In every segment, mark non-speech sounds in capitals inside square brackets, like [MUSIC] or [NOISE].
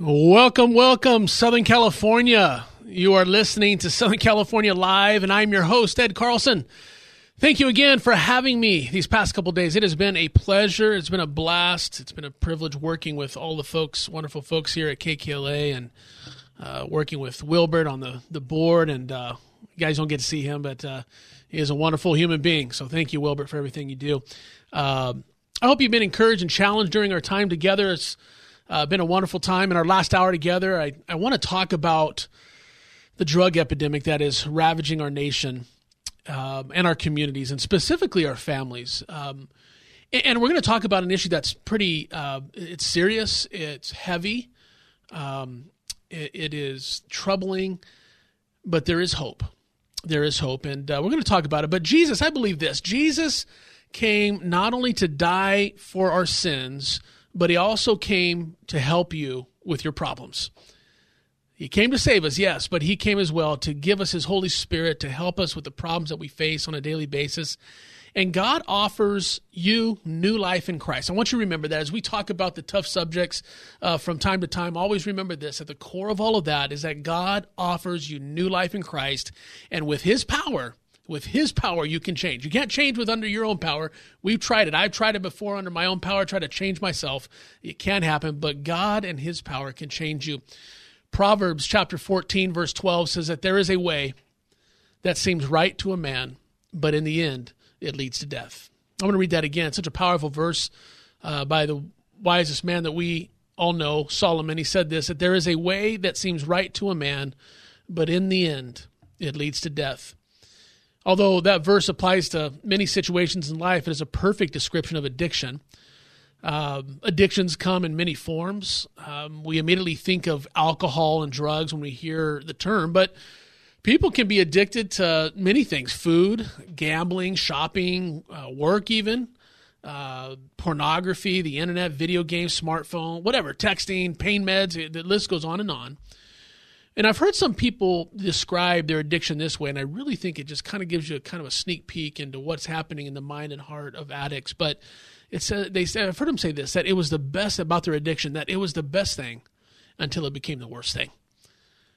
Welcome, welcome, Southern California. You are listening to Southern California Live, and I'm your host, Ed Carlson. Thank you again for having me these past couple days. It has been a pleasure. It's been a blast. It's been a privilege working with all the folks, wonderful folks here at KKLA, and uh, working with Wilbert on the, the board. And uh, you guys don't get to see him, but uh, he is a wonderful human being. So thank you, Wilbert, for everything you do. Um, I hope you've been encouraged and challenged during our time together. It's uh, been a wonderful time in our last hour together. I, I want to talk about the drug epidemic that is ravaging our nation um, and our communities, and specifically our families. Um, and, and, we're going to talk about an issue that's pretty uh, it's serious, it's heavy, um, it, it is troubling, but there is hope. There is hope, and uh, we're going to talk about it. But Jesus, I believe this: Jesus came not only to die for our sins but he also came to help you with your problems. He came to save us, yes, but he came as well to give us his Holy Spirit to help us with the problems that we face on a daily basis. And God offers you new life in Christ. I want you to remember that as we talk about the tough subjects uh, from time to time, always remember this at the core of all of that is that God offers you new life in Christ. And with his power, with his power you can change. You can't change with under your own power. We've tried it. I've tried it before under my own power. Try to change myself. It can't happen but god and his power can change you. Proverbs chapter 14 verse 12 says that there is a way that seems right to a man but in the end it leads to death. I'm going to read that again. Such a powerful verse uh, by the wisest man that we all know solomon. He said this that there is a way that seems right to a man but in the end it leads to death Although that verse applies to many situations in life, it is a perfect description of addiction. Um, addictions come in many forms. Um, we immediately think of alcohol and drugs when we hear the term, but people can be addicted to many things food, gambling, shopping, uh, work, even. Uh, pornography, the internet, video games, smartphone, whatever, texting, pain meds, the list goes on and on. And I've heard some people describe their addiction this way, and I really think it just kind of gives you a kind of a sneak peek into what's happening in the mind and heart of addicts. But it's uh, they said I've heard them say this that it was the best about their addiction that it was the best thing until it became the worst thing.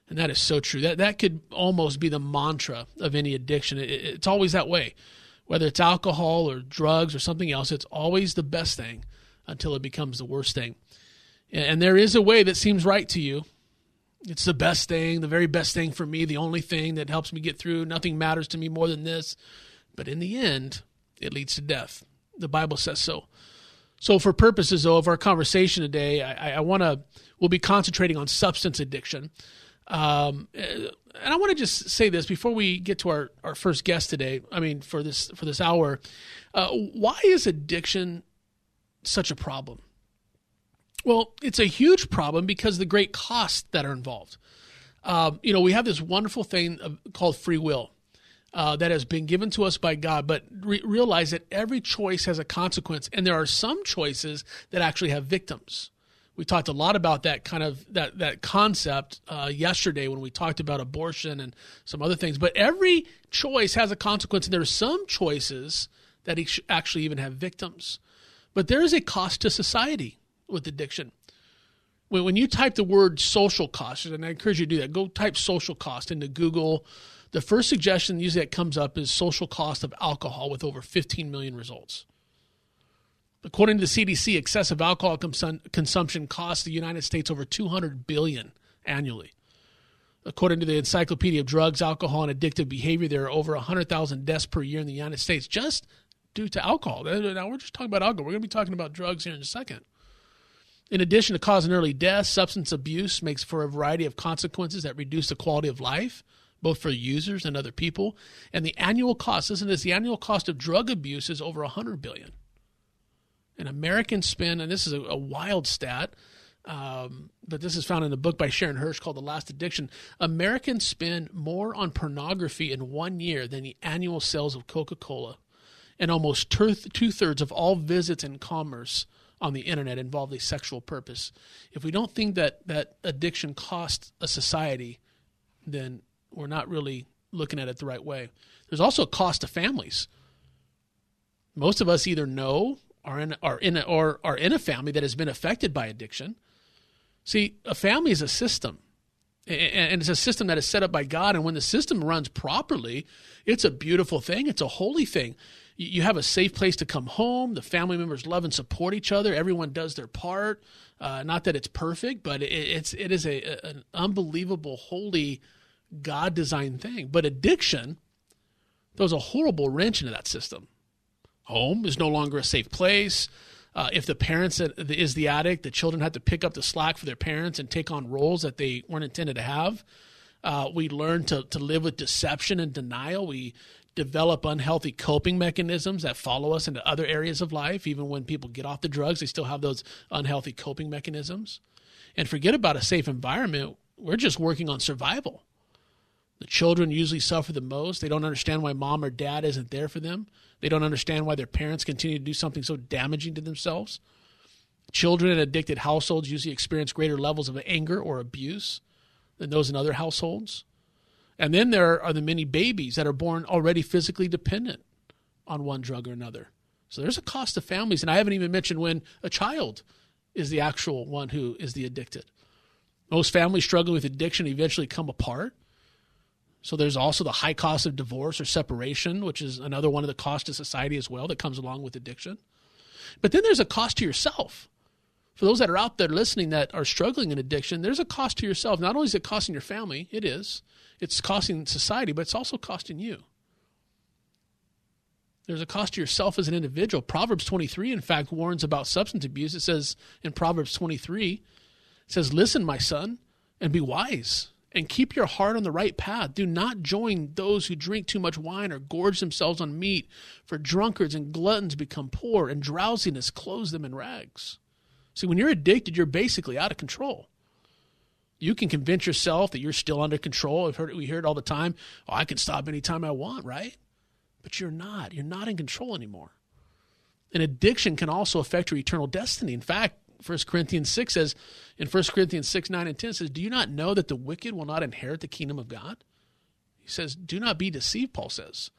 And that is so true. That that could almost be the mantra of any addiction. It, it's always that way. Whether it's alcohol or drugs or something else, it's always the best thing until it becomes the worst thing. And there is a way that seems right to you, it's the best thing, the very best thing for me, the only thing that helps me get through. Nothing matters to me more than this. But in the end, it leads to death. The Bible says so. So, for purposes though of our conversation today, I, I want to we'll be concentrating on substance addiction, um, and I want to just say this before we get to our, our first guest today. I mean, for this for this hour, uh, why is addiction such a problem? Well, it's a huge problem because the great costs that are involved. Uh, you know, we have this wonderful thing called free will uh, that has been given to us by God, but re- realize that every choice has a consequence, and there are some choices that actually have victims. We talked a lot about that kind of that that concept uh, yesterday when we talked about abortion and some other things. But every choice has a consequence, and there are some choices that actually even have victims. But there is a cost to society with addiction. When, when you type the word social cost, and I encourage you to do that, go type social cost into Google. The first suggestion usually that comes up is social cost of alcohol with over 15 million results. According to the CDC, excessive alcohol consum- consumption costs the United States over 200 billion annually. According to the Encyclopedia of Drugs, Alcohol, and Addictive Behavior, there are over 100,000 deaths per year in the United States just due to alcohol. Now, we're just talking about alcohol. We're going to be talking about drugs here in a second. In addition to causing early death, substance abuse makes for a variety of consequences that reduce the quality of life, both for users and other people. And the annual cost, listen to this, the annual cost of drug abuse is over 100 billion. And Americans spend, and this is a, a wild stat, Um, but this is found in a book by Sharon Hersh called The Last Addiction. Americans spend more on pornography in one year than the annual sales of Coca Cola. And almost two thirds of all visits and commerce on the internet involve a sexual purpose. If we don't think that, that addiction costs a society, then we're not really looking at it the right way. There's also a cost to families. Most of us either know are in are in a, or are in a family that has been affected by addiction. See, a family is a system, and it's a system that is set up by God. And when the system runs properly, it's a beautiful thing. It's a holy thing. You have a safe place to come home. The family members love and support each other. Everyone does their part. Uh, not that it's perfect, but it, it's it is a, an unbelievable, holy, God designed thing. But addiction throws a horrible wrench into that system. Home is no longer a safe place. Uh, if the parents is the addict, the children have to pick up the slack for their parents and take on roles that they weren't intended to have. Uh, we learn to, to live with deception and denial. We develop unhealthy coping mechanisms that follow us into other areas of life. Even when people get off the drugs, they still have those unhealthy coping mechanisms. And forget about a safe environment. We're just working on survival. The children usually suffer the most. They don't understand why mom or dad isn't there for them. They don't understand why their parents continue to do something so damaging to themselves. Children in addicted households usually experience greater levels of anger or abuse than those in other households. And then there are the many babies that are born already physically dependent on one drug or another. So there's a cost to families. And I haven't even mentioned when a child is the actual one who is the addicted. Most families struggling with addiction eventually come apart so there's also the high cost of divorce or separation, which is another one of the costs to society as well that comes along with addiction. But then there's a cost to yourself. For those that are out there listening that are struggling in addiction, there's a cost to yourself. Not only is it costing your family, it is. It's costing society, but it's also costing you. There's a cost to yourself as an individual. Proverbs 23, in fact, warns about substance abuse. It says in Proverbs 23, it says, Listen, my son, and be wise and keep your heart on the right path. Do not join those who drink too much wine or gorge themselves on meat, for drunkards and gluttons become poor, and drowsiness clothes them in rags. See, when you're addicted, you're basically out of control. You can convince yourself that you're still under control. I've heard we hear it all the time. Oh, I can stop anytime I want, right? But you're not. You're not in control anymore. And addiction can also affect your eternal destiny. In fact, 1 Corinthians 6 says, in 1 Corinthians 6, 9, and 10 says, Do you not know that the wicked will not inherit the kingdom of God? He says, Do not be deceived, Paul says.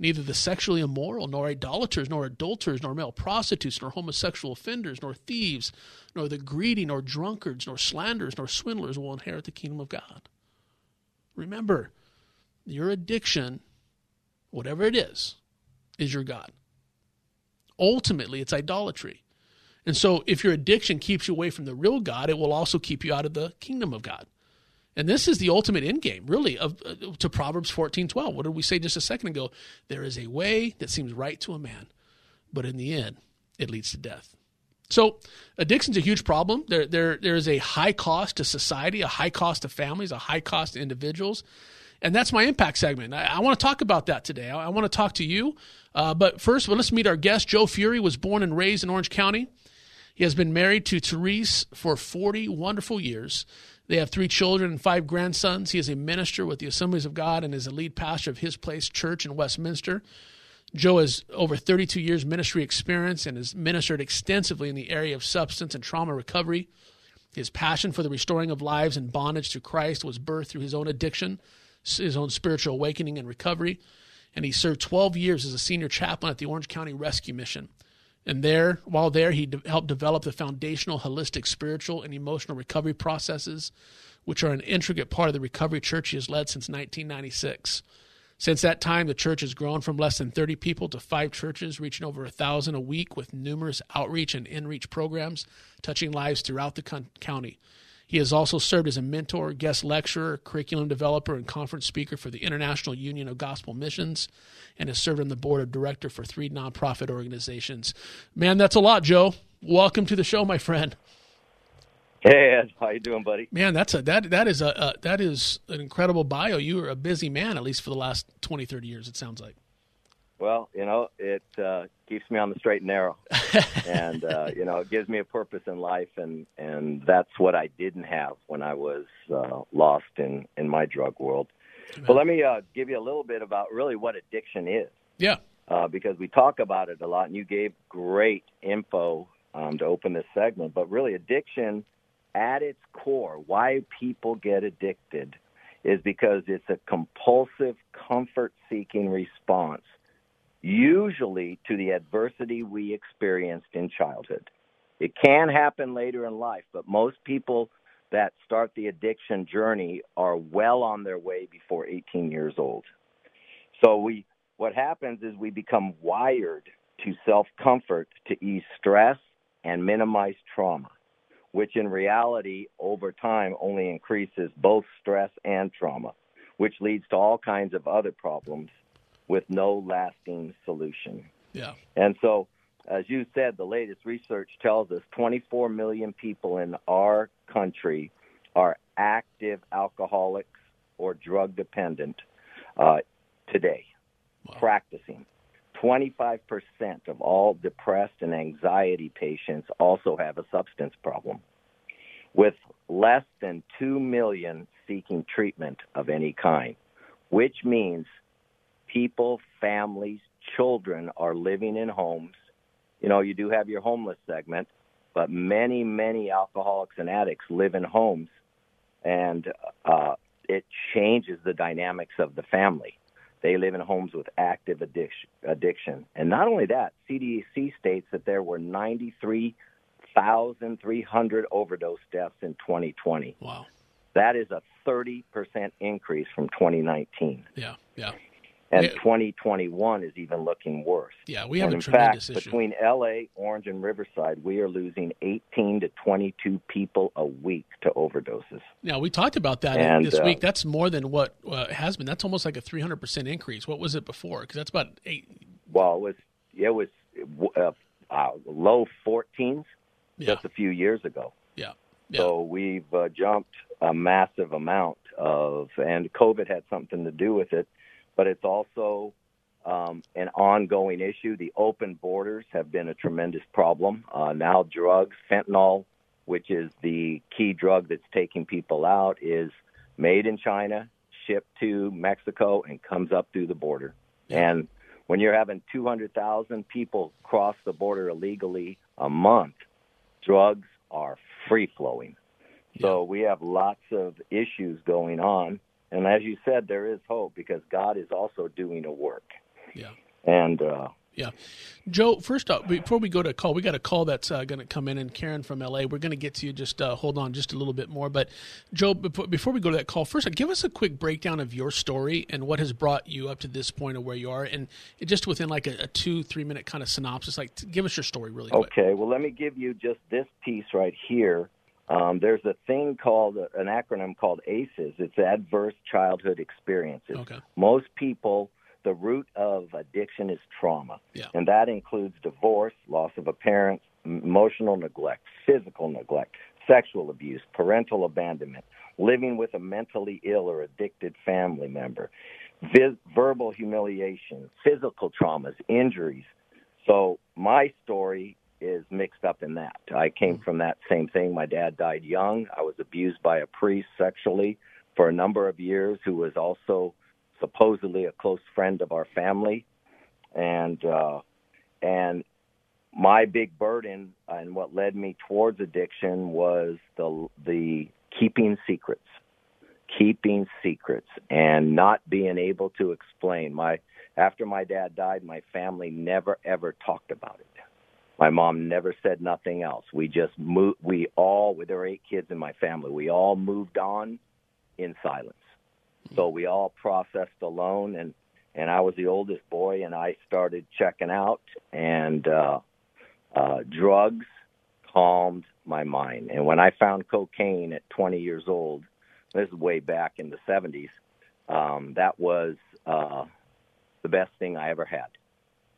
Neither the sexually immoral, nor idolaters, nor adulterers, nor male prostitutes, nor homosexual offenders, nor thieves, nor the greedy, nor drunkards, nor slanderers, nor swindlers will inherit the kingdom of God. Remember, your addiction, whatever it is, is your God. Ultimately, it's idolatry. And so, if your addiction keeps you away from the real God, it will also keep you out of the kingdom of God. And this is the ultimate end game, really, of uh, to Proverbs fourteen twelve. What did we say just a second ago? There is a way that seems right to a man, but in the end, it leads to death. So, addiction's a huge problem. There, there, there is a high cost to society, a high cost to families, a high cost to individuals. And that's my impact segment. I, I want to talk about that today. I, I want to talk to you. Uh, but first, well, let's meet our guest. Joe Furey was born and raised in Orange County. He has been married to Therese for 40 wonderful years. They have three children and five grandsons. He is a minister with the Assemblies of God and is a lead pastor of His Place Church in Westminster. Joe has over 32 years ministry experience and has ministered extensively in the area of substance and trauma recovery. His passion for the restoring of lives and bondage to Christ was birthed through his own addiction, his own spiritual awakening and recovery. And he served 12 years as a senior chaplain at the Orange County Rescue Mission. And there, while there, he de- helped develop the foundational, holistic, spiritual, and emotional recovery processes, which are an intricate part of the recovery church he has led since 1996. Since that time, the church has grown from less than 30 people to five churches, reaching over a thousand a week with numerous outreach and in-reach programs touching lives throughout the con- county. He has also served as a mentor, guest lecturer, curriculum developer, and conference speaker for the International Union of Gospel Missions, and has served on the board of director for three nonprofit organizations. Man, that's a lot, Joe. Welcome to the show, my friend. Hey Ed, how you doing, buddy? Man, that's a that that is a, a that is an incredible bio. You are a busy man, at least for the last 20, 30 years. It sounds like. Well, you know, it uh, keeps me on the straight and narrow, [LAUGHS] and uh, you know, it gives me a purpose in life, and and that's what I didn't have when I was uh, lost in in my drug world. But let me uh, give you a little bit about really what addiction is. Yeah. Uh, because we talk about it a lot, and you gave great info um, to open this segment. But really, addiction at its core, why people get addicted, is because it's a compulsive, comfort seeking response, usually to the adversity we experienced in childhood. It can happen later in life, but most people that start the addiction journey are well on their way before 18 years old. So we what happens is we become wired to self-comfort to ease stress and minimize trauma, which in reality over time only increases both stress and trauma, which leads to all kinds of other problems with no lasting solution. Yeah. And so as you said, the latest research tells us 24 million people in our country are active alcoholics or drug dependent uh, today, wow. practicing. 25% of all depressed and anxiety patients also have a substance problem, with less than 2 million seeking treatment of any kind, which means people, families, children are living in homes you know, you do have your homeless segment, but many, many alcoholics and addicts live in homes, and uh, it changes the dynamics of the family. They live in homes with active addiction, addiction. And not only that, CDC states that there were 93,300 overdose deaths in 2020. Wow. That is a 30% increase from 2019. Yeah, yeah and yeah. 2021 is even looking worse. Yeah, we have and a in tremendous fact, issue. Between LA, Orange, and Riverside, we are losing 18 to 22 people a week to overdoses. Yeah, we talked about that and, this uh, week. That's more than what uh, has been. That's almost like a 300% increase. What was it before? Because that's about eight. Well, it was, it was uh, uh low 14s yeah. just a few years ago. Yeah. yeah. So we've uh, jumped a massive amount of, and COVID had something to do with it but it's also um, an ongoing issue. The open borders have been a tremendous problem. Uh, now, drugs, fentanyl, which is the key drug that's taking people out, is made in China, shipped to Mexico, and comes up through the border. And when you're having 200,000 people cross the border illegally a month, drugs are free flowing. So we have lots of issues going on. And as you said, there is hope because God is also doing a work. Yeah. And uh, yeah, Joe. First up, before we go to call, we got a call that's uh, going to come in, and Karen from LA. We're going to get to you. Just uh, hold on, just a little bit more. But Joe, before we go to that call, first, give us a quick breakdown of your story and what has brought you up to this point of where you are, and just within like a, a two, three minute kind of synopsis. Like, give us your story really quick. Okay. Well, let me give you just this piece right here. Um, there's a thing called an acronym called ACEs. It's Adverse Childhood Experiences. Okay. Most people, the root of addiction is trauma, yeah. and that includes divorce, loss of a parent, emotional neglect, physical neglect, sexual abuse, parental abandonment, living with a mentally ill or addicted family member, vis- verbal humiliation, physical traumas, injuries. So my story is mixed up in that. I came from that same thing. My dad died young. I was abused by a priest sexually for a number of years who was also supposedly a close friend of our family. And uh and my big burden and what led me towards addiction was the the keeping secrets. Keeping secrets and not being able to explain. My after my dad died, my family never ever talked about it my mom never said nothing else. We just moved. We all, there were eight kids in my family. We all moved on in silence. So we all processed alone, and and I was the oldest boy, and I started checking out, and uh, uh, drugs calmed my mind. And when I found cocaine at 20 years old, this is way back in the 70s, um, that was uh, the best thing I ever had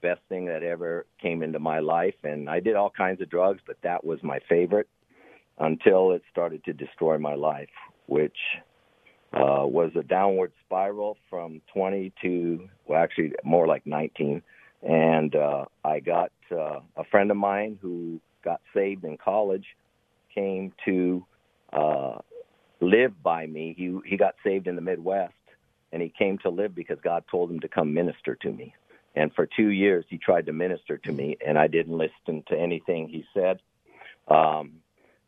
best thing that ever came into my life. And I did all kinds of drugs, but that was my favorite until it started to destroy my life, which uh, was a downward spiral from 20 to well, actually more like 19, and uh, I got uh, a friend of mine who got saved in college came to uh, live by me. He he got saved in the Midwest, and he came to live because God told him to come minister to me. And for two years, he tried to minister to me, and I didn't listen to anything he said um,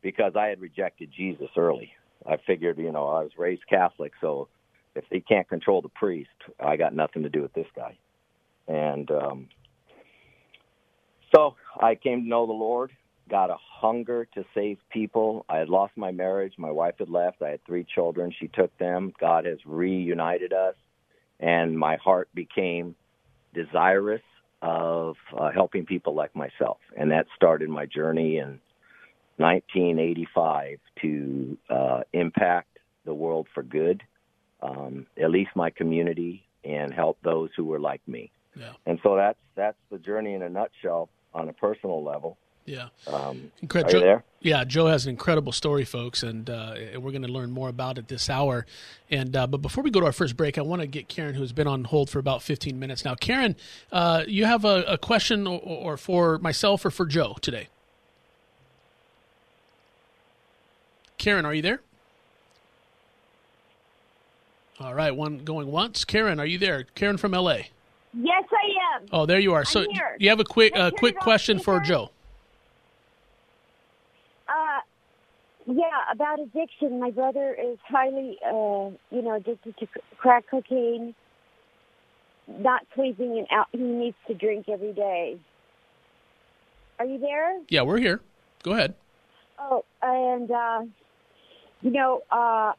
because I had rejected Jesus early. I figured, you know, I was raised Catholic, so if he can't control the priest, I got nothing to do with this guy. And um, so I came to know the Lord, got a hunger to save people. I had lost my marriage. My wife had left. I had three children. She took them. God has reunited us, and my heart became desirous of uh, helping people like myself. And that started my journey in 1985 to uh, impact the world for good, um, at least my community, and help those who were like me. Yeah. And so that's that's the journey in a nutshell on a personal level. Yeah. Um, Incre- are Joe, you there? Yeah, Joe has an incredible story, folks, and uh, we're going to learn more about it this hour. And uh, but before we go to our first break, I want to get Karen, who's been on hold for about 15 minutes now. Karen, uh, you have a, a question, or, or for myself, or for Joe today? Karen, are you there? All right, one going once. Karen, are you there? Karen from LA. Yes, I am. Oh, there you are. So I'm here. you have a quick Can uh, quick question for? Joe. Yeah, about addiction. My brother is highly, uh, you know, addicted to crack cocaine. Not sleeping and out. He needs to drink every day. Are you there? Yeah, we're here. Go ahead. Oh, and uh, you know, uh,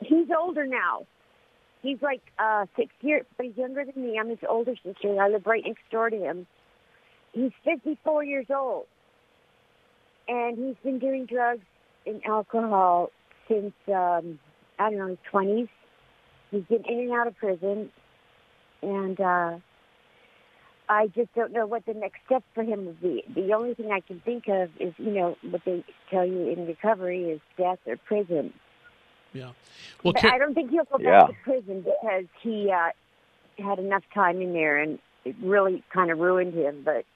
he's older now. He's like uh, six years, but he's younger than me. I'm his older sister. I live right next door to him. He's 54 years old, and he's been doing drugs and alcohol since um, I don't know his 20s. He's been in and out of prison, and uh, I just don't know what the next step for him would be. The only thing I can think of is, you know, what they tell you in recovery is death or prison. Yeah. Well, But Ka- I don't think he'll go back Yeah. to prison because he uh, had enough time in there and it really kind of ruined him. But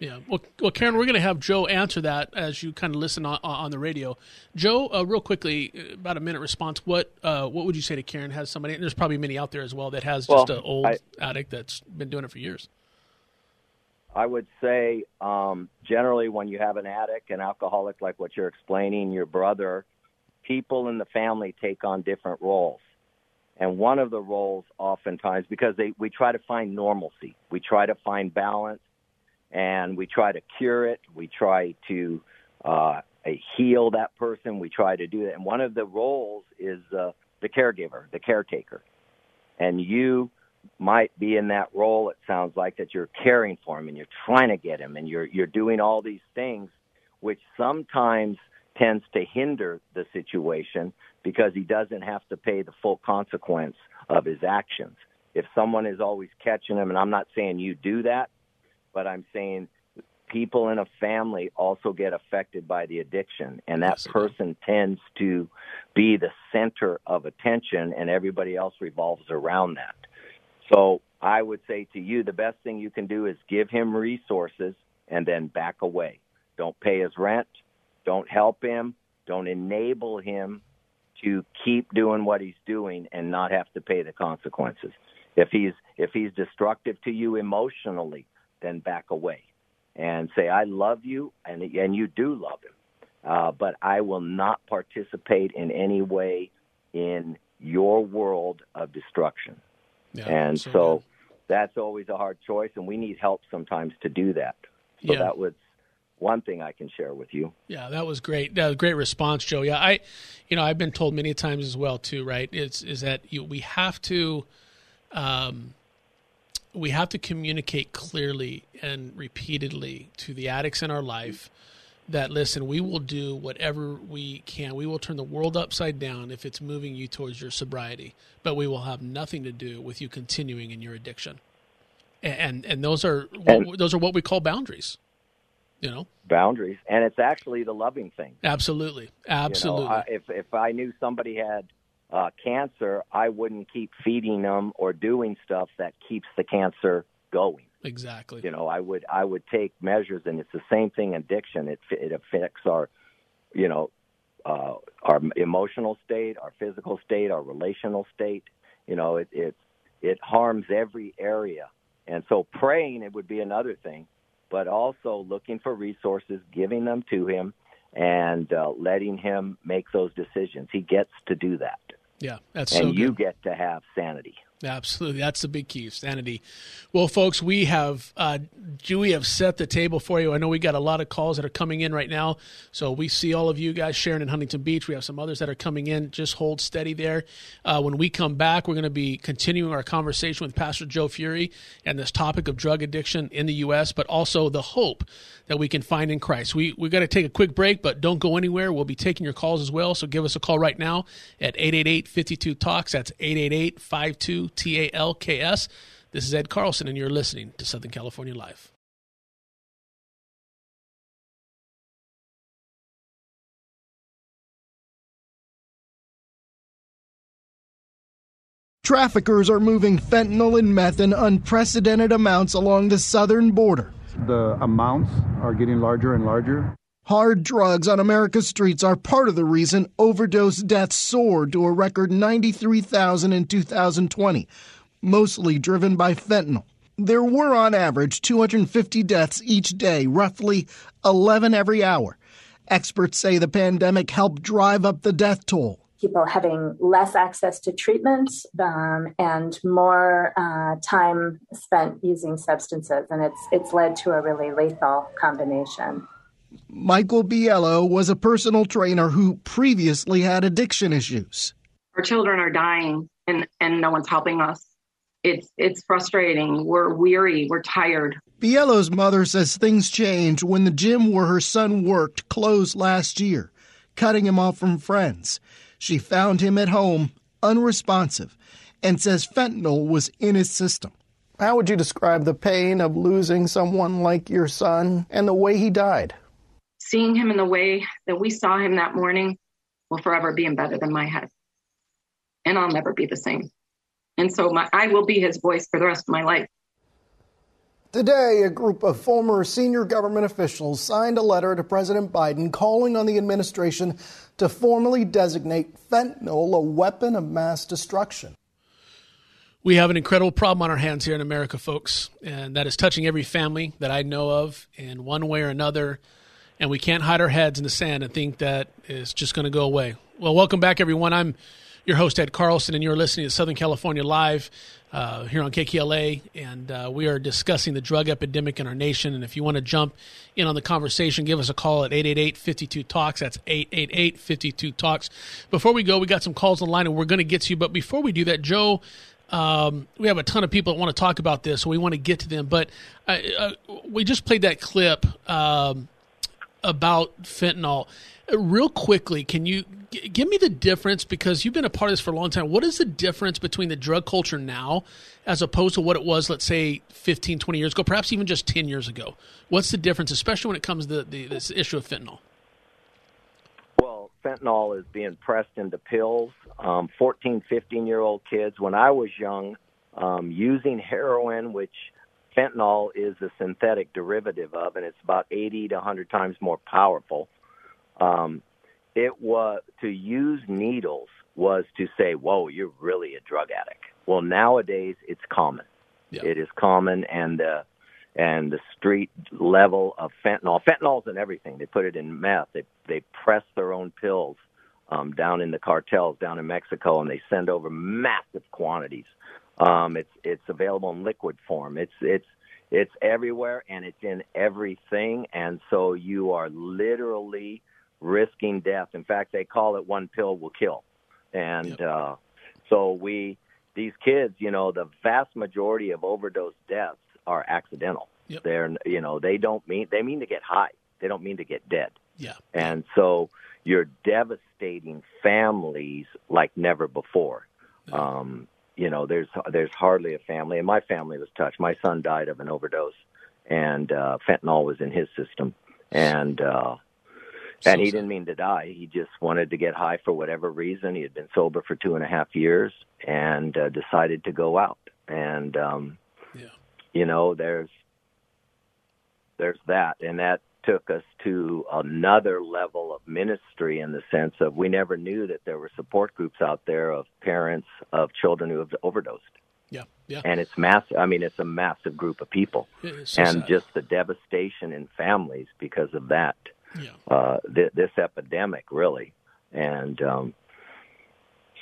Yeah. Well, well, Karen, we're going to have Joe answer that as you kind of listen on, on the radio. Joe, uh, real quickly, uh, about a minute response. What uh, what would you say to Karen? Has somebody? And there's probably many out there as well that has just Well, an old I- addict that's been doing it for years. I would say um, generally when you have an addict, an alcoholic, like what you're explaining, your brother, people in the family take on different roles. And one of the roles, oftentimes, because they, we try to find normalcy, we try to find balance, and we try to cure it. We try to uh, heal that person. We try to do that. And one of the roles is uh, the caregiver, the caretaker. And you might be in that role. It sounds like that you're caring for him and you're trying to get him and you're you're doing all these things, which sometimes tends to hinder the situation because he doesn't have to pay the full consequence of his actions. If someone is always catching him, and I'm not saying you do that, but I'm saying people in a family also get affected by the addiction, and that Yes, they do. person tends to be the center of attention, and everybody else revolves around that. So I would say to you, the best thing you can do is give him resources and then back away. Don't pay his rent. Don't help him. Don't enable him to keep doing what he's doing and not have to pay the consequences. If he's if he's destructive to you emotionally, then back away and say, "I love you," and and you do love him, uh, but I will not participate in any way in your world of destruction. Yeah. and so so that's always a hard choice, and we need help sometimes to do that. So Yeah. that was one thing I can share with you. Yeah, that was great. That was great response, Joe. Yeah, I, you know, I've been told many times as well too. Right? It's is that you, we have to, um, we have to communicate clearly and repeatedly to the addicts in our life that listen, we will do whatever we can. We will turn the world upside down if it's moving you towards your sobriety, but we will have nothing to do with you continuing in your addiction. And and, and those are And- those are what we call boundaries. You know, boundaries, and it's actually the loving thing. Absolutely, absolutely. You know, I, if if I knew somebody had uh, cancer, I wouldn't keep feeding them or doing stuff that keeps the cancer going. Exactly. You know, I would I would take measures, and it's the same thing. Addiction it it affects our, you know, uh, our emotional state, our physical state, our relational state. You know, it it it harms every area, and so praying it would be another thing, but also looking for resources, giving them to him, and uh, letting him make those decisions. He gets to do that. Yeah, that's and so you get to have sanity. Absolutely, that's the big key, sanity. Well, folks, we have uh, we have set the table for you. I know we got a lot of calls that are coming in right now, so we see all of you guys sharing in Huntington Beach. We have some others that are coming in. Just hold steady there. Uh, when we come back, we're going to be continuing our conversation with Pastor Joe Furey and this topic of drug addiction in the U.S., but also the hope that we can find in Christ. We we got to take a quick break, but don't go anywhere. We'll be taking your calls as well. So give us a call right now at 888-52 talks. That's 888 52 T A L K S. This is Ed Carlson, and you're listening to Southern California Live. Traffickers are moving fentanyl and meth in unprecedented amounts along the southern border. The amounts are getting larger and larger. Hard drugs on America's streets are part of the reason overdose deaths soared to a record 93,000 in 2020, mostly driven by fentanyl. There were on average 250 deaths each day, roughly 11 every hour. Experts say the pandemic helped drive up the death toll. People having less access to treatment um, and more uh, time spent using substances, and it's it's led to a really lethal combination. Michael Biello was a personal trainer who previously had addiction issues. Our children are dying and, and no one's helping us. It's it's frustrating. We're weary, we're tired. Biello's mother says things changed when the gym where her son worked closed last year, cutting him off from friends. She found him at home, unresponsive, and says fentanyl was in his system. How would you describe the pain of losing someone like your son and the way he died? Seeing him in the way that we saw him that morning will forever be embedded in my head. And I'll never be the same. And so my, I will be his voice for the rest of my life. Today, a group of former senior government officials signed a letter to President Biden calling on the administration to formally designate fentanyl a weapon of mass destruction. We have an incredible problem on our hands here in America, folks, and that is touching every family that I know of in one way or another. And we can't hide our heads in the sand and think that it's just going to go away. Well, welcome back, everyone. I'm your host, Ed Carlson, and you're listening to Southern California Live uh, here on KKLA. And uh, we are discussing the drug epidemic in our nation. And if you want to jump in on the conversation, give us a call at 888 52 Talks. That's 888 52 Talks. Before we go, we got some calls on the line, and we're going to get to you. But before we do that, Joe, um, we have a ton of people that want to talk about this, so we want to get to them. But uh, uh, we just played that clip um, about fentanyl. Uh, real quickly, can you g- give me the difference? Because you've been a part of this for a long time. What is the difference between the drug culture now as opposed to what it was, let's say, 15, 20 years ago, perhaps even just 10 years ago? What's the difference, especially when it comes to the, the, this issue of fentanyl? Well, fentanyl is being pressed into pills. Um, 14, 15 year old kids, when I was young, um, using heroin, which fentanyl is a synthetic derivative of, and it's about 80 to 100 times more powerful. Um, it was to use needles was to say, "Whoa, you're really a drug addict." Well, nowadays it's common. Yeah. It is common, and uh, and the street level of fentanyl. Fentanyl's in everything. They put it in meth. They they press their own pills um, down in the cartels down in Mexico, and they send over massive quantities. Um, it's it's available in liquid form. It's it's it's everywhere, and it's in everything. And so you are literally risking death. In fact, they call it one pill will kill. And Yep. uh, so we these kids, you know, the vast majority of overdose deaths are accidental. Yep. They're you know they don't mean they mean to get high. They don't mean to get dead. Yeah. And so you're devastating families like never before. Um, you know, there's there's hardly a family, and my family was touched. My son died of an overdose, and uh, fentanyl was in his system. and uh, So and he sad. didn't mean to die. He just wanted to get high for whatever reason. He had been sober for two and a half years and uh, decided to go out. And um, Yeah. you know, there's there's that, and that took us to another level of ministry in the sense of we never knew that there were support groups out there of parents of children who have overdosed. Yeah. Yeah. And it's massive. I mean, it's a massive group of people, so and sad. just the devastation in families because of that Yeah. uh, th- this epidemic, really. And um,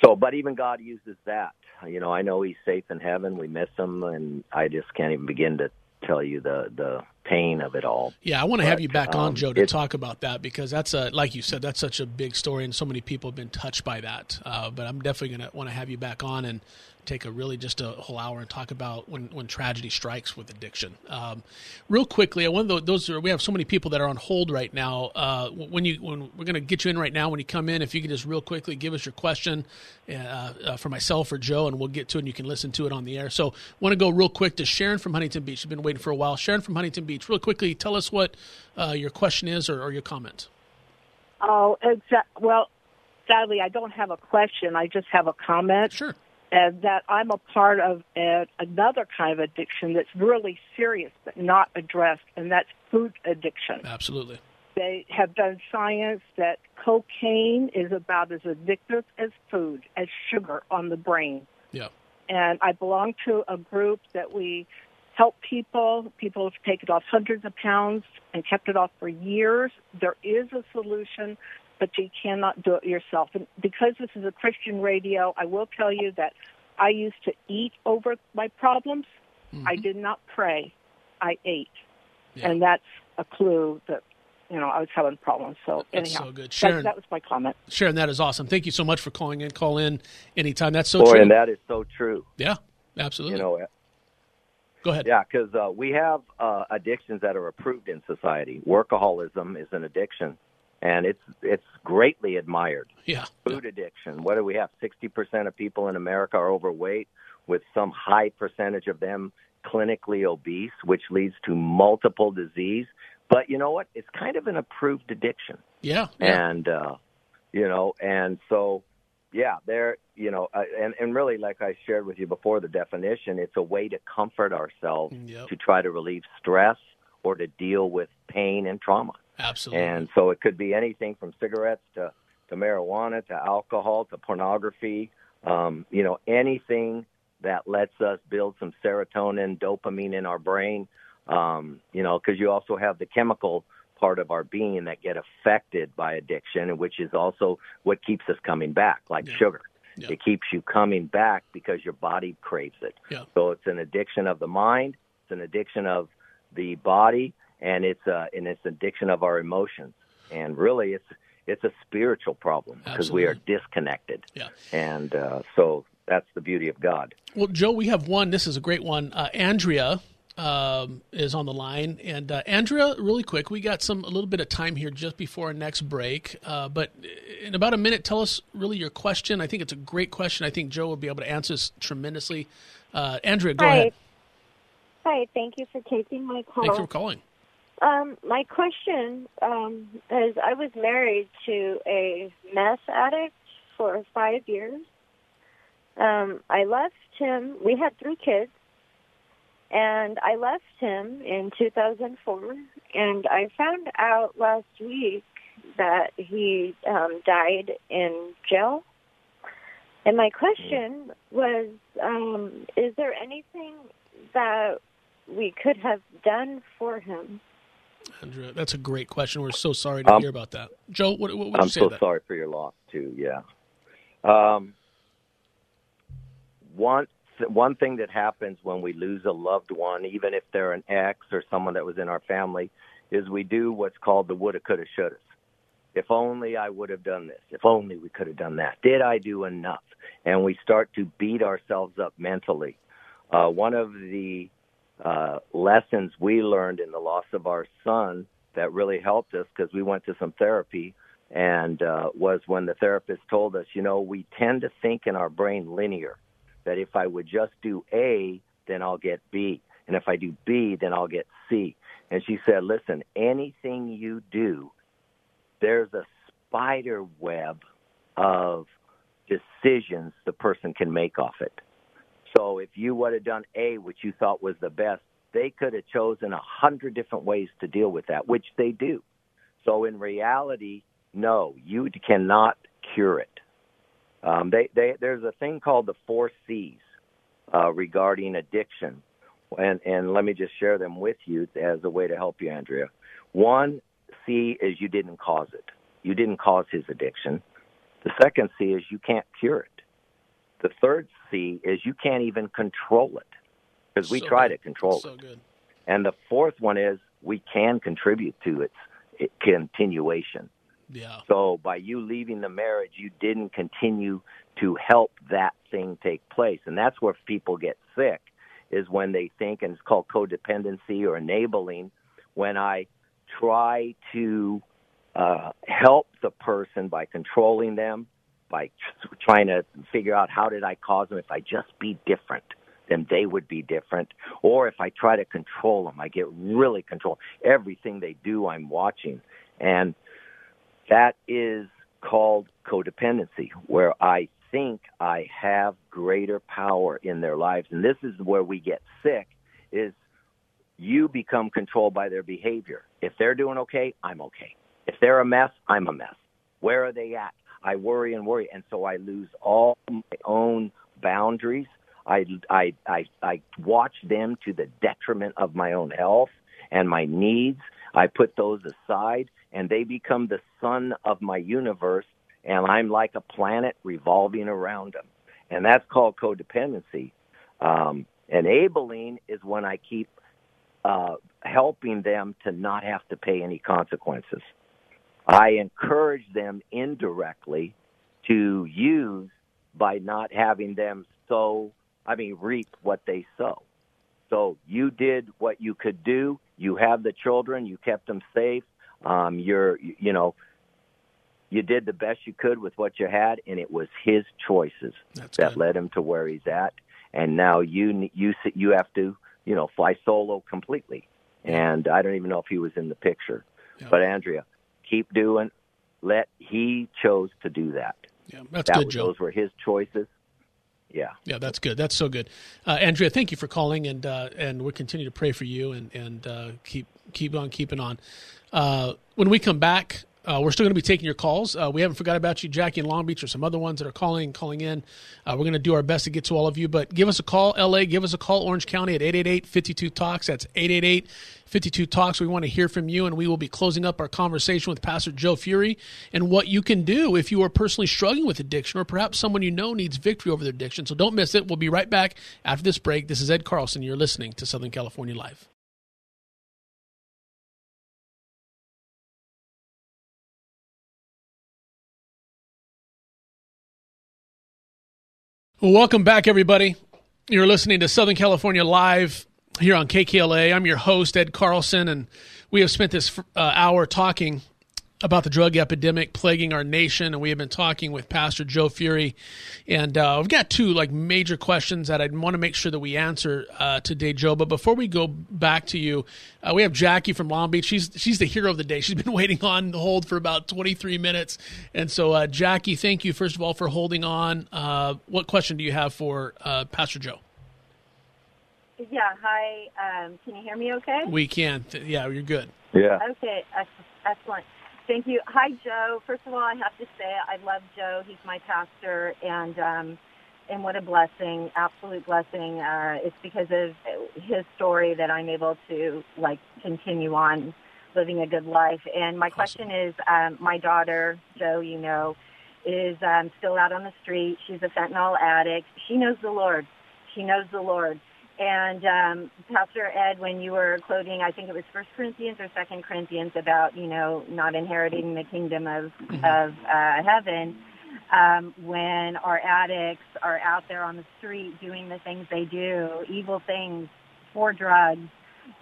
so, but even God uses that. You know, I know He's safe in heaven. We miss Him, and I just can't even begin to tell you the the pain of it all. Yeah, I want to have you back on, um, Joe, to talk about that because that's a like you said, that's such a big story, and so many people have been touched by that. Uh, but I'm definitely going to want to have you back on and take a really just a whole hour and talk about when, when tragedy strikes with addiction. Um, real quickly, I want those are we have so many people that are on hold right now. Uh, when you when we're going to get you in right now, when you come in, if you could just real quickly give us your question uh, uh, for myself or Joe, and we'll get to it, and you can listen to it on the air. So, want to go real quick to Sharon from Huntington Beach. She's been waiting for a while. Sharon from Huntington Beach, real quickly, tell us what uh, your question is or, or your comment. Oh, exa- well, sadly, I don't have a question. I just have a comment. Sure. And that I'm a part of a, another kind of addiction that's really serious but not addressed, and that's food addiction. Absolutely. They have done science that cocaine is about as addictive as food, as sugar on the brain. Yeah. And I belong to a group that we help people. People have taken off hundreds of pounds and kept it off for years. There is a solution, but you cannot do it yourself. And because this is a Christian radio, I will tell you that I used to eat over my problems. I did not pray. I ate. And that's a clue that, you know, I was having problems. So That's anyhow, so good. that- Sharon- that was my comment. Sharon, that is awesome. Thank you so much for calling in. Call in anytime. That's so Boy, true. and that is so true. yeah, absolutely. You know, Go ahead. Yeah, because uh, we have uh, addictions that are approved in society. Workaholism is an addiction, and it's it's greatly admired. Yeah. Food addiction. What do we have? Sixty percent of people in America are overweight, with some high percentage of them clinically obese, which leads to multiple disease. But you know what? It's kind of an approved addiction Yeah. yeah. and uh you know and so yeah there you know uh, and and really like i shared with you before the definition it's a way to comfort ourselves Yep. to try to relieve stress or to deal with pain and trauma Absolutely. and so it could be anything from cigarettes to to marijuana to alcohol to pornography um you know anything that lets us build some serotonin dopamine in our brain um you know because you also have the chemical part of our being that get affected by addiction, which is also what keeps us coming back, like sugar. It keeps you coming back because your body craves it. Yeah. So it's an addiction of the mind, it's an addiction of the body, and it's a and it's an addiction of our emotions. And really, it's it's a spiritual problem because we are disconnected. Yeah. And uh, so that's the beauty of God. Well, Joe, we have one. This is a great one. Uh, Andrea um, is on the line, and uh, Andrea, really quick, we got some a little bit of time here just before our next break. Uh, but in about a minute, tell us really your question. I think it's a great question. I think Joe will be able to answer this tremendously. Uh, Andrea, go Hi. ahead. Hi, thank you for taking my call. Thanks for calling. Um, my question um, is I was married to a meth addict for five years. Um, I left him, we had three kids, and I left him in 2004. And I found out last week that he um, died in jail. And my question was um, Is there anything that we could have done for him? Andrea, that's a great question. We're so sorry to Um, hear about that. Joe, what, what would you I'm say so to that? sorry for your loss too. Yeah. Um, one one thing that happens when we lose a loved one, even if they're an ex or someone that was in our family, is we do what's called the woulda, coulda, shoulda. If only I would have done this. If only we could have done that. Did I do enough? And we start to beat ourselves up mentally. Uh, one of the uh, lessons we learned in the loss of our son that really helped us because we went to some therapy and uh, was when the therapist told us, you know, we tend to think in our brain linear that if I would just do A, then I'll get B. And if I do B, then I'll get C. And she said, Listen, anything you do, there's a spider web of decisions the person can make off it. So if you would have done A, which you thought was the best, they could have chosen a hundred different ways to deal with that, which they do. So in reality, no, you cannot cure it. Um, they, they, there's a thing called the four C's uh, regarding addiction, and, and let me just share them with you as a way to help you, Andrea. One C is you didn't cause it. You didn't cause his addiction. The second C is you can't cure it. The third C is you can't even control it because we So try good. to control So it. good. And the fourth one is we can contribute to its continuation. Yeah. So by you leaving the marriage, you didn't continue to help that thing take place. And that's where people get sick is when they think, and it's called codependency or enabling, when I try to uh, help the person by controlling them, by trying to figure out how did I cause them. If I just be different, then they would be different. Or if I try to control them, I get really control. Everything they do, I'm watching. And that is called codependency, where I think I have greater power in their lives. And this is where we get sick is you become controlled by their behavior. If they're doing okay, I'm okay. If they're a mess, I'm a mess. Where are they at? I worry and worry, and so I lose all my own boundaries. I I I, I watch them to the detriment of my own health and my needs. I put those aside, and they become the sun of my universe, and I'm like a planet revolving around them, and that's called codependency. Um, enabling is when I keep uh, helping them to not have to pay any consequences. I encourage them indirectly to use by not having them sow, I mean, reap what they sow. So you did what you could do. You have the children. You kept them safe. Um, you're, you know, you did the best you could with what you had, and it was his choices That's that led him to where he's at. And now you, you, you have to, you know, fly solo completely. And I don't even know if he was in the picture. But Andrea, keep doing. Let he chose to do that. Yeah, that's that good, was, Joe. Those were his choices. Yeah. Yeah, that's good. That's so good, uh, Andrea. Thank you for calling, and uh, and we'll continue to pray for you, and and uh, keep keep on keeping on. Uh, when we come back, uh, we're still going to be taking your calls. Uh, we haven't forgot about you, Jackie in Long Beach, or some other ones that are calling calling in. Uh, we're going to do our best to get to all of you, but give us a call, LA. Give us a call, Orange County at 888-52 talks. That's 888 52 Talks. We want to hear from you, and we will be closing up our conversation with Pastor Joe Furey and what you can do if you are personally struggling with addiction or perhaps someone you know needs victory over their addiction. So don't miss it. We'll be right back after this break. This is Ed Carlson. You're listening to Southern California Live. Welcome back, everybody. You're listening to Southern California Live here on KKLA. I'm your host, Ed Carlson, and we have spent this uh, hour talking about the drug epidemic plaguing our nation, and we have been talking with Pastor Joe Furey. And uh, we've got two like major questions that I want to make sure that we answer uh, today, Joe. But before we go back to you, uh, we have Jackie from Long Beach. She's she's the hero of the day. She's been [LAUGHS] waiting on hold for about 23 minutes, and so uh, Jackie, thank you first of all for holding on. Uh, what question do you have for uh, Pastor Joe? Yeah, hi. Um, can you hear me okay? We can. Yeah, you're good. Yeah. Okay, excellent. Thank you. Hi, Joe. First of all, I have to say I love Joe. He's my pastor, and um, and what a blessing, absolute blessing. Uh, it's because of his story that I'm able to like continue on living a good life. And my question is, um, my daughter, Joe, you know, is um, still out on the street. She's a fentanyl addict. She knows the Lord. She knows the Lord. And um, Pastor Ed, when you were quoting, I think it was First Corinthians or Second Corinthians about you know not inheriting the kingdom of of uh, heaven. Um, when our addicts are out there on the street doing the things they do, evil things for drugs,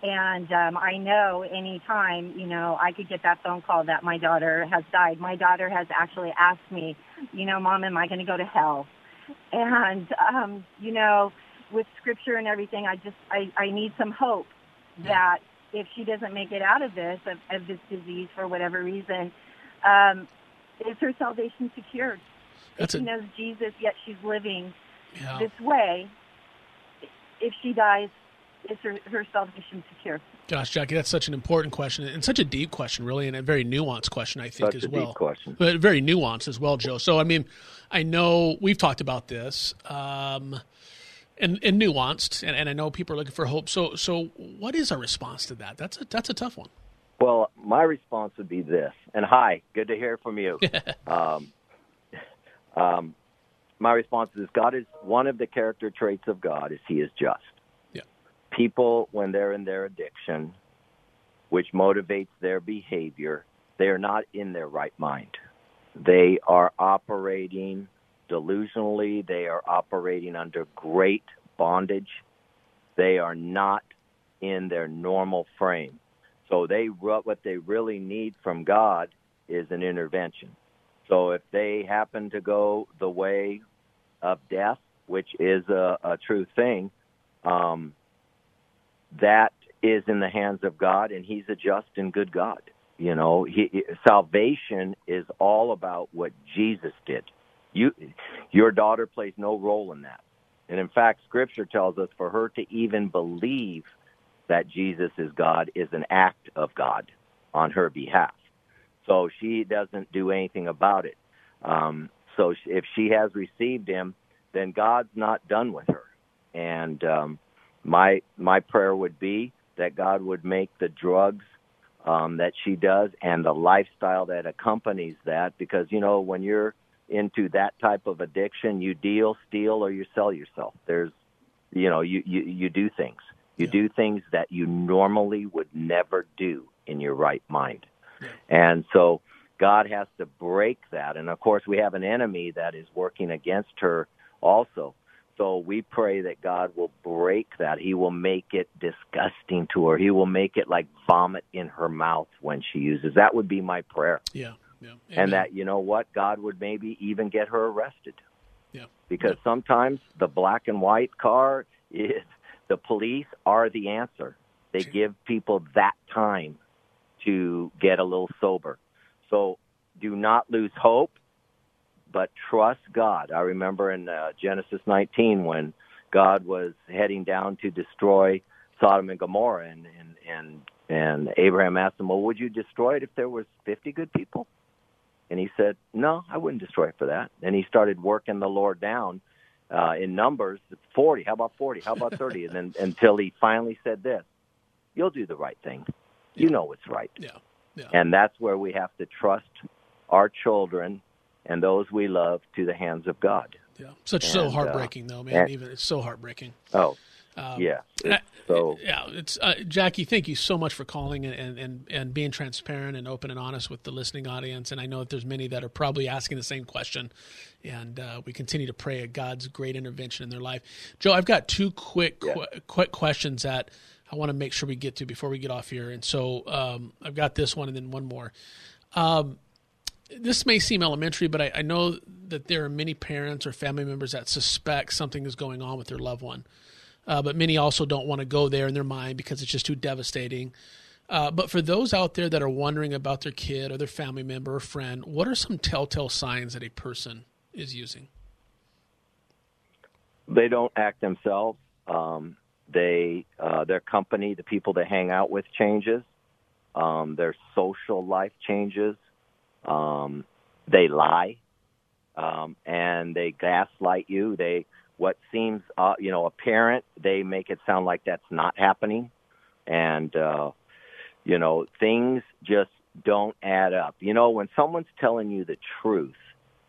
and um, I know any time, you know I could get that phone call that my daughter has died. My daughter has actually asked me, you know, Mom, am I going to go to hell? And um, you know with scripture and everything, I just I, I need some hope that if she doesn't make it out of this of, of this disease for whatever reason, um, is her salvation secured? That's if she a- knows Jesus, yet she's living Yeah. this way, if she dies, is her, her salvation secure? Gosh, Jackie, that's such an important question and such a deep question, really, and a very nuanced question, I think, Such as a deep well. question. But very nuanced as well, Joe. So, I mean, I know we've talked about this, um, and, and nuanced, and, and I know people are looking for hope. So, so what is our response to that? That's a that's a tough one. Well, my response would be this. And hi, good to hear from you. [LAUGHS] um, um, my response is God is one of the character traits of God is He is just. Yeah. People, when they're in their addiction, which motivates their behavior, they are not in their right mind. They are operating delusionally. They are operating under great bondage. They are not in their normal frame. So they what they really need from God is an intervention. So if they happen to go the way of death, which is a, a true thing, um, that is in the hands of God, and He's a just and good God. You know, he, salvation is all about what Jesus did. You, your daughter plays no role in that, and in fact, Scripture tells us for her to even believe that Jesus is God is an act of God on her behalf. So she doesn't do anything about it. Um, so if she has received Him, then God's not done with her. And um, my my prayer would be that God would make the drugs um, that she does and the lifestyle that accompanies that, because you know when you're into that type of addiction, you deal, steal, or you sell yourself. There's, you know, you you, you do things. You do things that you normally would never do in your right mind. And so God has to break that. And of course, we have an enemy that is working against her also. So we pray that God will break that. He will make it disgusting to her. He will make it like vomit in her mouth when she uses. That would be my prayer. Yeah, yeah. And that, you know what, God would maybe even get her arrested. Yeah. Because sometimes the black and white car is the police are the answer. They give people that time to get a little sober. So do not lose hope, but trust God. I remember in uh, Genesis 19 when God was heading down to destroy Sodom and Gomorrah, and and and, and Abraham asked him, "Well, would you destroy it if there was 50 good people?" And he said, "No, I wouldn't destroy it for that." And he started working the Lord down uh, in numbers, 40. How about 40? How about 30? and then until he finally said this, "You'll do the right thing. You know what's right." Yeah. Yeah. And that's where we have to trust our children and those we love to the hands of God. Yeah. Such so uh, heartbreaking, though, man. and- Even it's so heartbreaking. Oh, Um, yeah. I- So yeah, it's uh, Jackie. Thank you so much for calling and, and and being transparent and open and honest with the listening audience. And I know that there's many that are probably asking the same question. And uh, we continue to pray at God's great intervention in their life. Joe, I've got two quick qu- quick questions that I want to make sure we get to before we get off here. And so um, I've got this one and then one more. Um, this may seem elementary, but I, I know that there are many parents or family members that suspect something is going on with their loved one. Uh, but many also don't want to go there in their mind because it's just too devastating. Uh, but for those out there that are wondering about their kid or their family member or friend, what are some telltale signs that a person is using? they don't act themselves. Um, they uh, their company, the people they hang out with, changes. Um, their social life changes. Um, they lie, um, and they gaslight you. They what seems uh, you know apparent, they make it sound like that's not happening, and uh, you know things just don't add up. You know when someone's telling you the truth,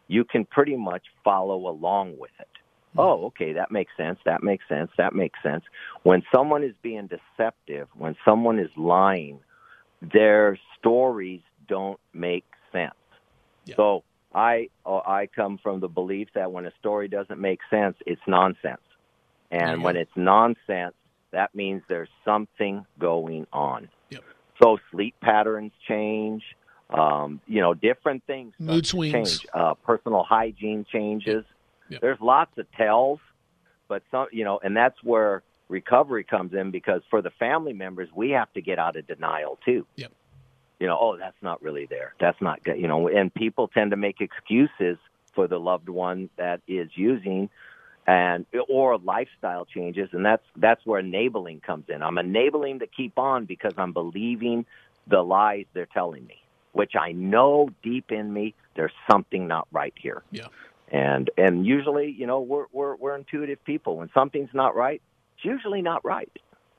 you can pretty much follow along with it oh, okay, that makes sense, that makes sense, that makes sense. When someone is being deceptive, when someone is lying, their stories don't make sense. So I oh, I come from the belief that when a story doesn't make sense, it's nonsense. And when it's nonsense, that means there's something going on. So sleep patterns change. Um, you know, different things Mood swings. change. Uh, personal hygiene changes. There's lots of tells, but some, you know, and that's where recovery comes in because for the family members, we have to get out of denial too. Yep. You know, oh, that's not really there. That's not good. You know, and people tend to make excuses for the loved one that is using and or lifestyle changes and that's that's where enabling comes in. I'm enabling to keep on because I'm believing the lies they're telling me, which I know deep in me there's something not right here. Yeah. And and usually, you know, we're we're we're intuitive people. When something's not right, it's usually not right.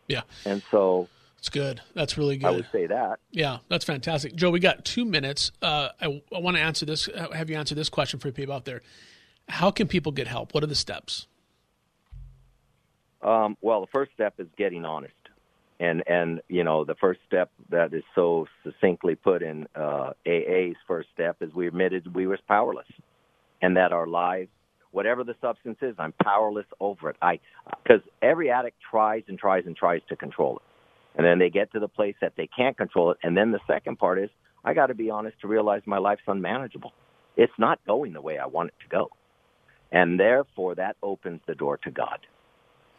Yeah. And so it's good. That's really good. I would say that. Yeah, that's fantastic. Joe, we got two minutes. Uh, I, I want to answer this, have you answer this question for people out there. How can people get help? What are the steps? Um, well, the first step is getting honest. And, and, you know, the first step that is so succinctly put in uh, AA's first step is we admitted we was powerless and that our lives, whatever the substance is, I'm powerless over it. I, because every addict tries and tries and tries to control it. And then they get to the place that they can't control it. And then the second part is I got to be honest to realize my life's unmanageable. It's not going the way I want it to go. And therefore, that opens the door to God.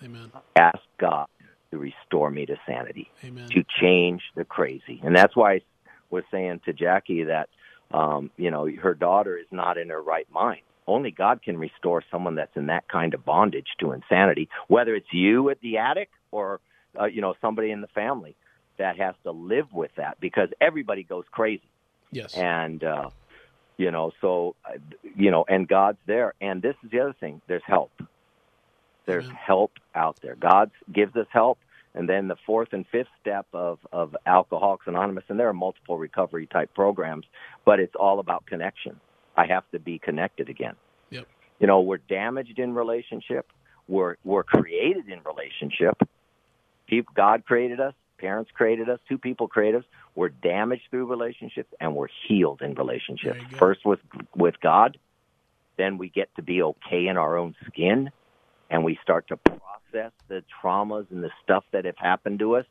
Amen. Ask God to restore me to sanity, Amen. to change the crazy. And that's why I was saying to Jackie that, um, you know, her daughter is not in her right mind. Only God can restore someone that's in that kind of bondage to insanity, whether it's you at the attic or, uh, you know, somebody in the family that has to live with that because everybody goes crazy. Yes. And, uh, you know, so, uh, you know, and God's there. And this is the other thing there's help. There's Amen. help out there. God gives us help. And then the fourth and fifth step of, of Alcoholics Anonymous, and there are multiple recovery type programs, but it's all about connection. I have to be connected again. Yep. You know, we're damaged in relationship. We're we're created in relationship. People, God created us. Parents created us. Two people created us. We're damaged through relationships, and we're healed in relationships. There you go. First with with God, then we get to be okay in our own skin, and we start to process the traumas and the stuff that have happened to us,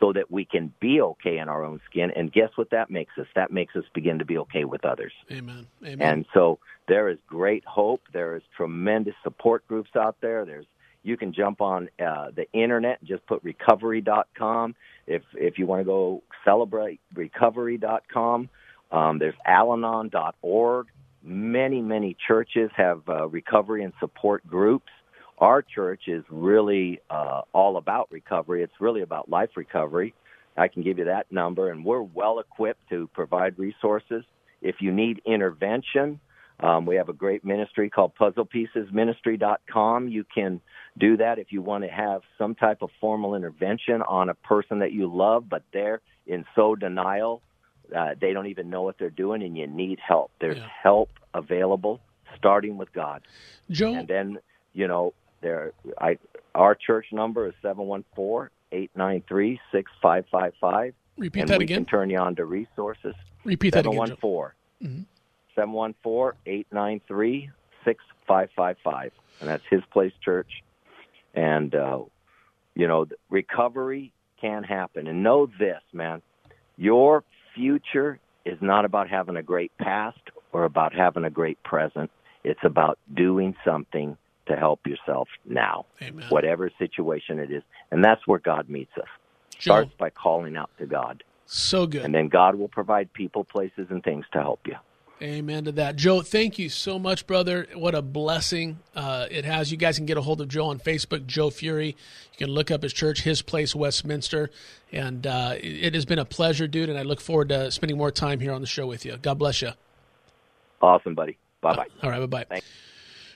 so that we can be okay in our own skin. And guess what that makes us? That makes us begin to be okay with others. Amen. Amen. And so there is great hope. There is tremendous support groups out there. There's you can jump on uh, the internet and just put recovery.com. If if you want to go celebrate recovery.com, um, there's alanon.org. Many many churches have uh, recovery and support groups. Our church is really uh, all about recovery. It's really about life recovery. I can give you that number, and we're well equipped to provide resources. If you need intervention, um, we have a great ministry called puzzlepiecesministry.com. You can do that if you want to have some type of formal intervention on a person that you love, but they're in so denial uh, they don't even know what they're doing, and you need help. There's Yeah. help available, starting with God, Joe, and then you know there. I our church number is seven one four eight nine three six five five five. repeat and that we again. can turn you on to resources. Repeat that again. Joe. 714 Mhm. 714-893-6555 and that's his place church. And uh you know recovery can happen. And know this man. Your future is not about having a great past or about having a great present. It's about doing something to help yourself now Amen. whatever situation it is. And that's where god meets us. Starts by calling out to god. So good. and then God will provide people, places, and things to help you. Amen to that. Joe, thank you so much, brother. What a blessing uh, it has. You guys can get a hold of Joe on Facebook, Joe Furey. You can look up his church, His Place, Westminster. And uh, it has been a pleasure, dude. And I look forward to spending more time here on the show with you. God bless you. Awesome, buddy. Bye bye. All right, bye bye.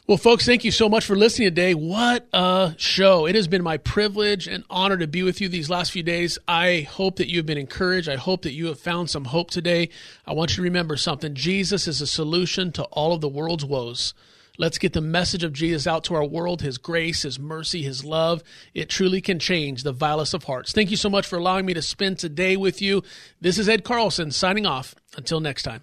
Well, folks, thank you so much for listening today. What a show. It has been my privilege and honor to be with you these last few days. I hope that you have been encouraged. I hope that you have found some hope today. I want you to remember something Jesus is a solution to all of the world's woes. Let's get the message of Jesus out to our world, His grace, His mercy, His love. It truly can change the vilest of hearts. Thank you so much for allowing me to spend today with you. This is Ed Carlson signing off. Until next time.